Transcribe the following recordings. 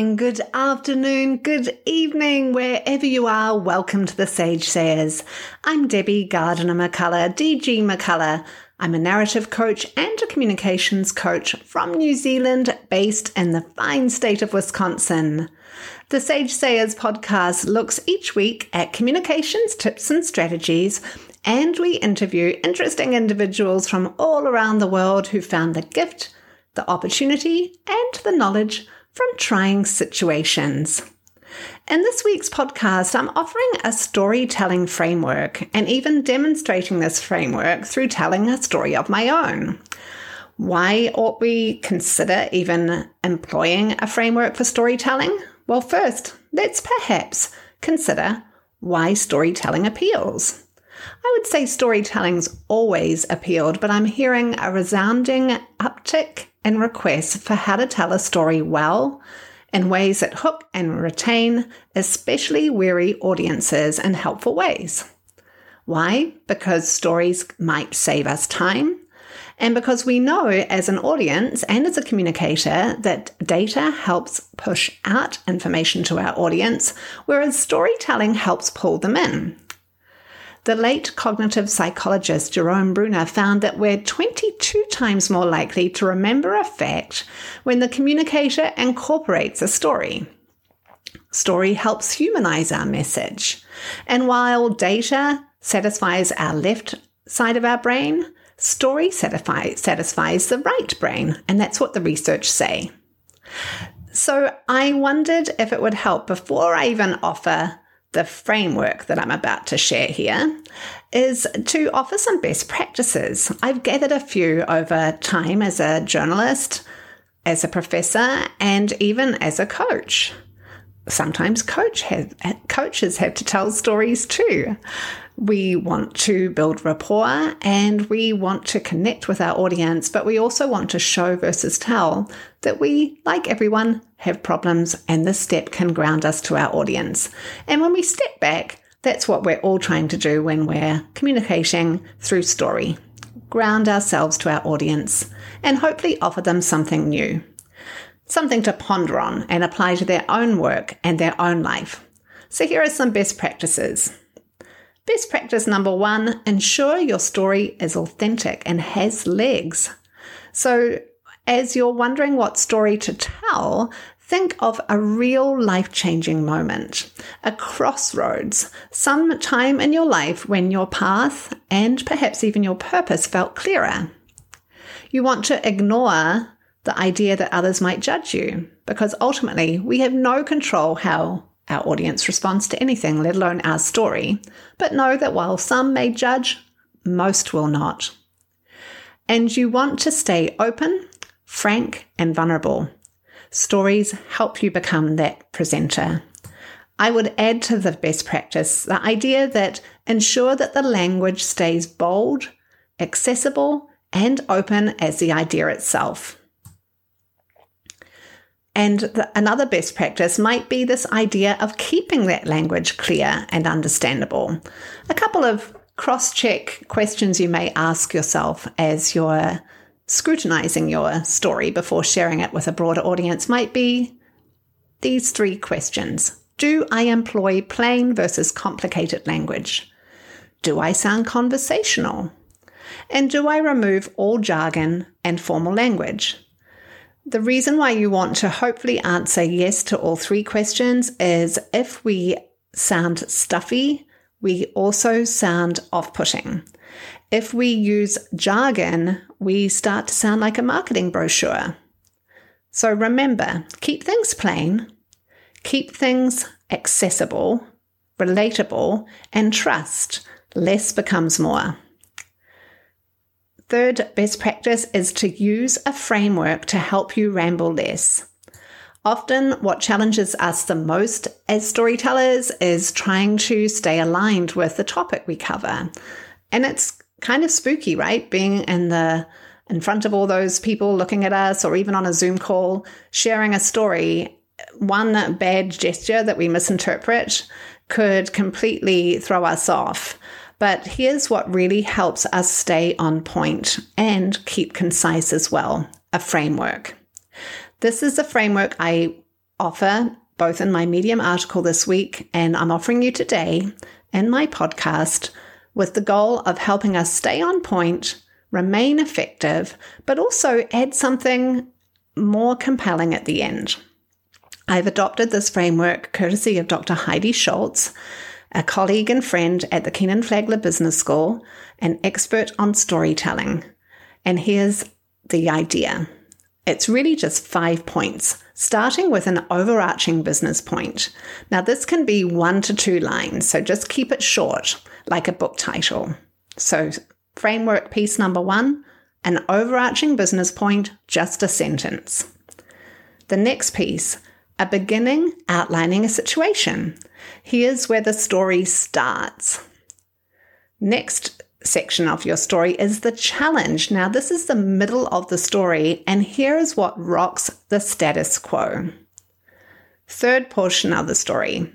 Good morning, good afternoon, good evening, wherever you are. Welcome to the Sage Sayers. I'm Debbie Gardiner McCullough, DG McCullough. I'm a narrative coach and a communications coach from New Zealand, based in the fine state of Wisconsin. The Sage Sayers podcast looks each week at communications tips and strategies, and we interview interesting individuals from all around the world who found the gift, the opportunity, and the knowledge from trying situations. In this week's podcast, I'm offering a storytelling framework and even demonstrating this framework through telling a story of my own. Why ought we consider even employing a framework for storytelling? Well, first, let's perhaps consider why storytelling appeals. I would say storytelling's always appealed, but I'm hearing a resounding uptick in requests for how to tell a story well in ways that hook and retain, especially weary audiences in helpful ways. Why? Because stories might save us time, and because we know as an audience and as a communicator that data helps push out information to our audience, whereas storytelling helps pull them in. The late cognitive psychologist Jerome Bruner found that we're 22 times more likely to remember a fact when the communicator incorporates a story. Story helps humanize our message. And while data satisfies our left side of our brain, story satisfies, satisfies the right brain. And that's what the research say. So I wondered if it would help before I even offer the framework that I'm about to share here is to offer some best practices. I've gathered a few over time as a journalist, as a professor, and even as a coach. Sometimes coach have, coaches have to tell stories too. We want to build rapport and we want to connect with our audience, but we also want to show versus tell that we, like everyone, have problems and this step can ground us to our audience. And when we step back, that's what we're all trying to do when we're communicating through story. Ground ourselves to our audience and hopefully offer them something new, something to ponder on and apply to their own work and their own life. So here are some best practices. Best practice number one ensure your story is authentic and has legs. So, as you're wondering what story to tell, think of a real life changing moment, a crossroads, some time in your life when your path and perhaps even your purpose felt clearer. You want to ignore the idea that others might judge you because ultimately we have no control how our audience responds to anything, let alone our story. But know that while some may judge, most will not. And you want to stay open, frank, and vulnerable. Stories help you become that presenter. I would add to the best practice the idea that ensure that the language stays bold, accessible, and open as the idea itself. And the, another best practice might be this idea of keeping that language clear and understandable. A couple of cross check questions you may ask yourself as you're scrutinizing your story before sharing it with a broader audience might be these three questions Do I employ plain versus complicated language? Do I sound conversational? And do I remove all jargon and formal language? The reason why you want to hopefully answer yes to all three questions is if we sound stuffy, we also sound off putting. If we use jargon, we start to sound like a marketing brochure. So remember, keep things plain, keep things accessible, relatable, and trust. Less becomes more. Third best practice is to use a framework to help you ramble less. Often, what challenges us the most as storytellers is trying to stay aligned with the topic we cover. And it's kind of spooky, right? Being in the in front of all those people looking at us or even on a Zoom call sharing a story, one bad gesture that we misinterpret could completely throw us off. But here's what really helps us stay on point and keep concise as well a framework. This is a framework I offer both in my Medium article this week and I'm offering you today in my podcast with the goal of helping us stay on point, remain effective, but also add something more compelling at the end. I've adopted this framework courtesy of Dr. Heidi Schultz, a colleague and friend at the Kenan Flagler Business School, an expert on storytelling. And here's the idea it's really just five points, starting with an overarching business point. Now, this can be one to two lines, so just keep it short, like a book title. So, framework piece number one an overarching business point, just a sentence. The next piece, a beginning outlining a situation. Here's where the story starts. Next section of your story is the challenge. Now, this is the middle of the story, and here is what rocks the status quo. Third portion of the story.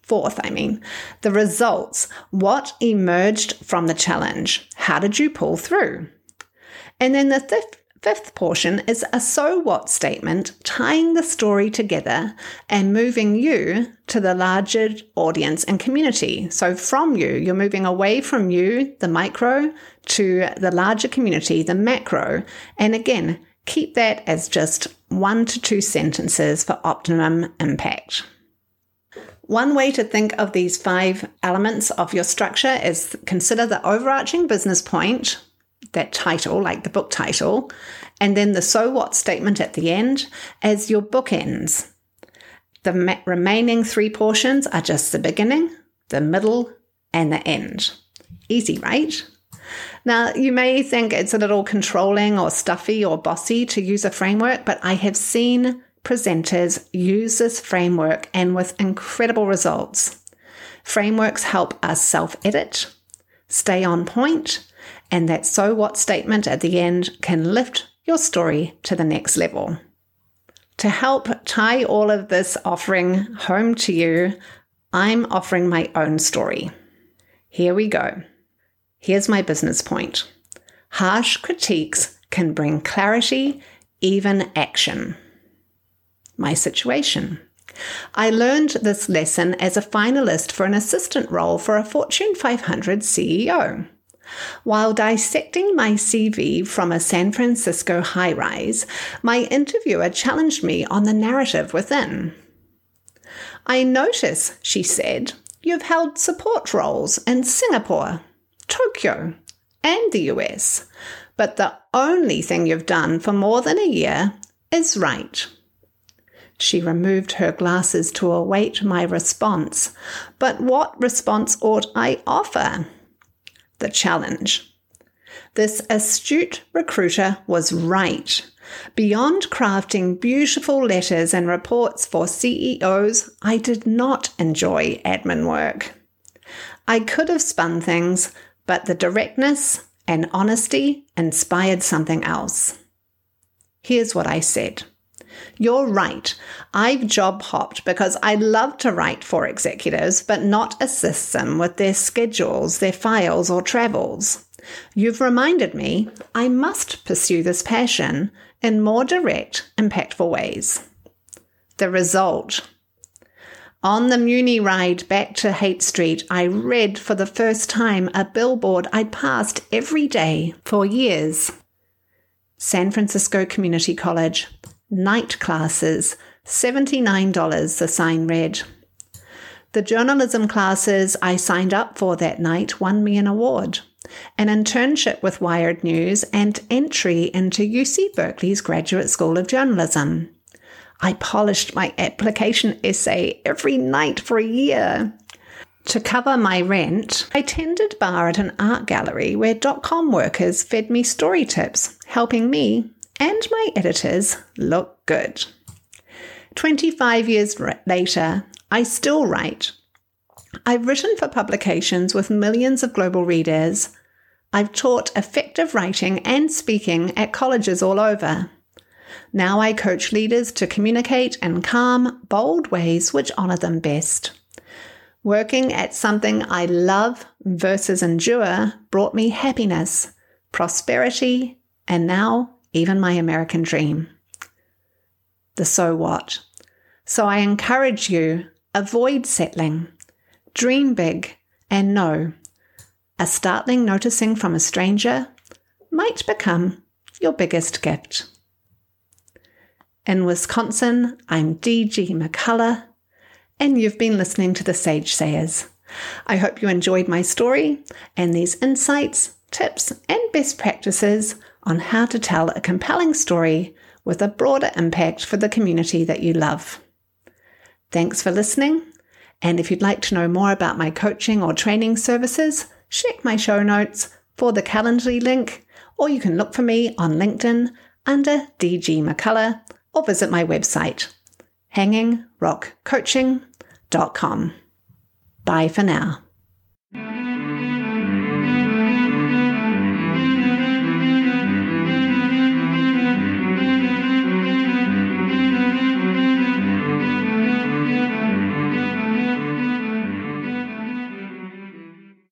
Fourth, I mean, the results. What emerged from the challenge? How did you pull through? And then the fifth, fifth portion is a so what statement, tying the story together and moving you to the larger audience and community. So from you, you're moving away from you, the micro, to the larger community, the macro. And again, keep that as just one to two sentences for optimum impact. One way to think of these five elements of your structure is consider the overarching business point, that title, like the book title, and then the so what statement at the end as your bookends. The ma- remaining three portions are just the beginning, the middle, and the end. Easy, right? Now, you may think it's a little controlling or stuffy or bossy to use a framework, but I have seen presenters use this framework and with incredible results. Frameworks help us self edit, stay on point, and that so what statement at the end can lift your story to the next level. To help tie all of this offering home to you, I'm offering my own story. Here we go. Here's my business point harsh critiques can bring clarity, even action. My situation. I learned this lesson as a finalist for an assistant role for a Fortune 500 CEO. While dissecting my CV from a San Francisco high rise, my interviewer challenged me on the narrative within. I notice, she said, you've held support roles in Singapore, Tokyo, and the US, but the only thing you've done for more than a year is write. She removed her glasses to await my response. But what response ought I offer? The challenge. This astute recruiter was right. Beyond crafting beautiful letters and reports for CEOs, I did not enjoy admin work. I could have spun things, but the directness and honesty inspired something else. Here's what I said. You're right. I've job hopped because I love to write for executives, but not assist them with their schedules, their files, or travels. You've reminded me I must pursue this passion in more direct, impactful ways. The result. On the Muni ride back to Haight Street, I read for the first time a billboard I'd passed every day for years. San Francisco Community College, night classes, $79, the sign read. The journalism classes I signed up for that night won me an award, an internship with Wired News, and entry into UC Berkeley's Graduate School of Journalism. I polished my application essay every night for a year. To cover my rent, I tended bar at an art gallery where dot com workers fed me story tips, helping me and my editors look good. 25 years later, I still write. I've written for publications with millions of global readers. I've taught effective writing and speaking at colleges all over. Now I coach leaders to communicate in calm, bold ways which honour them best. Working at something I love versus endure brought me happiness, prosperity, and now even my American dream. the so what. So I encourage you avoid settling, dream big, and know a startling noticing from a stranger might become your biggest gift. In Wisconsin, I'm DG McCullough, and you've been listening to the Sage Sayers. I hope you enjoyed my story and these insights, tips, and best practices on how to tell a compelling story with a broader impact for the community that you love. Thanks for listening. And if you'd like to know more about my coaching or training services, check my show notes for the Calendly link, or you can look for me on LinkedIn under DG McCullough or visit my website, hangingrockcoaching.com. Bye for now.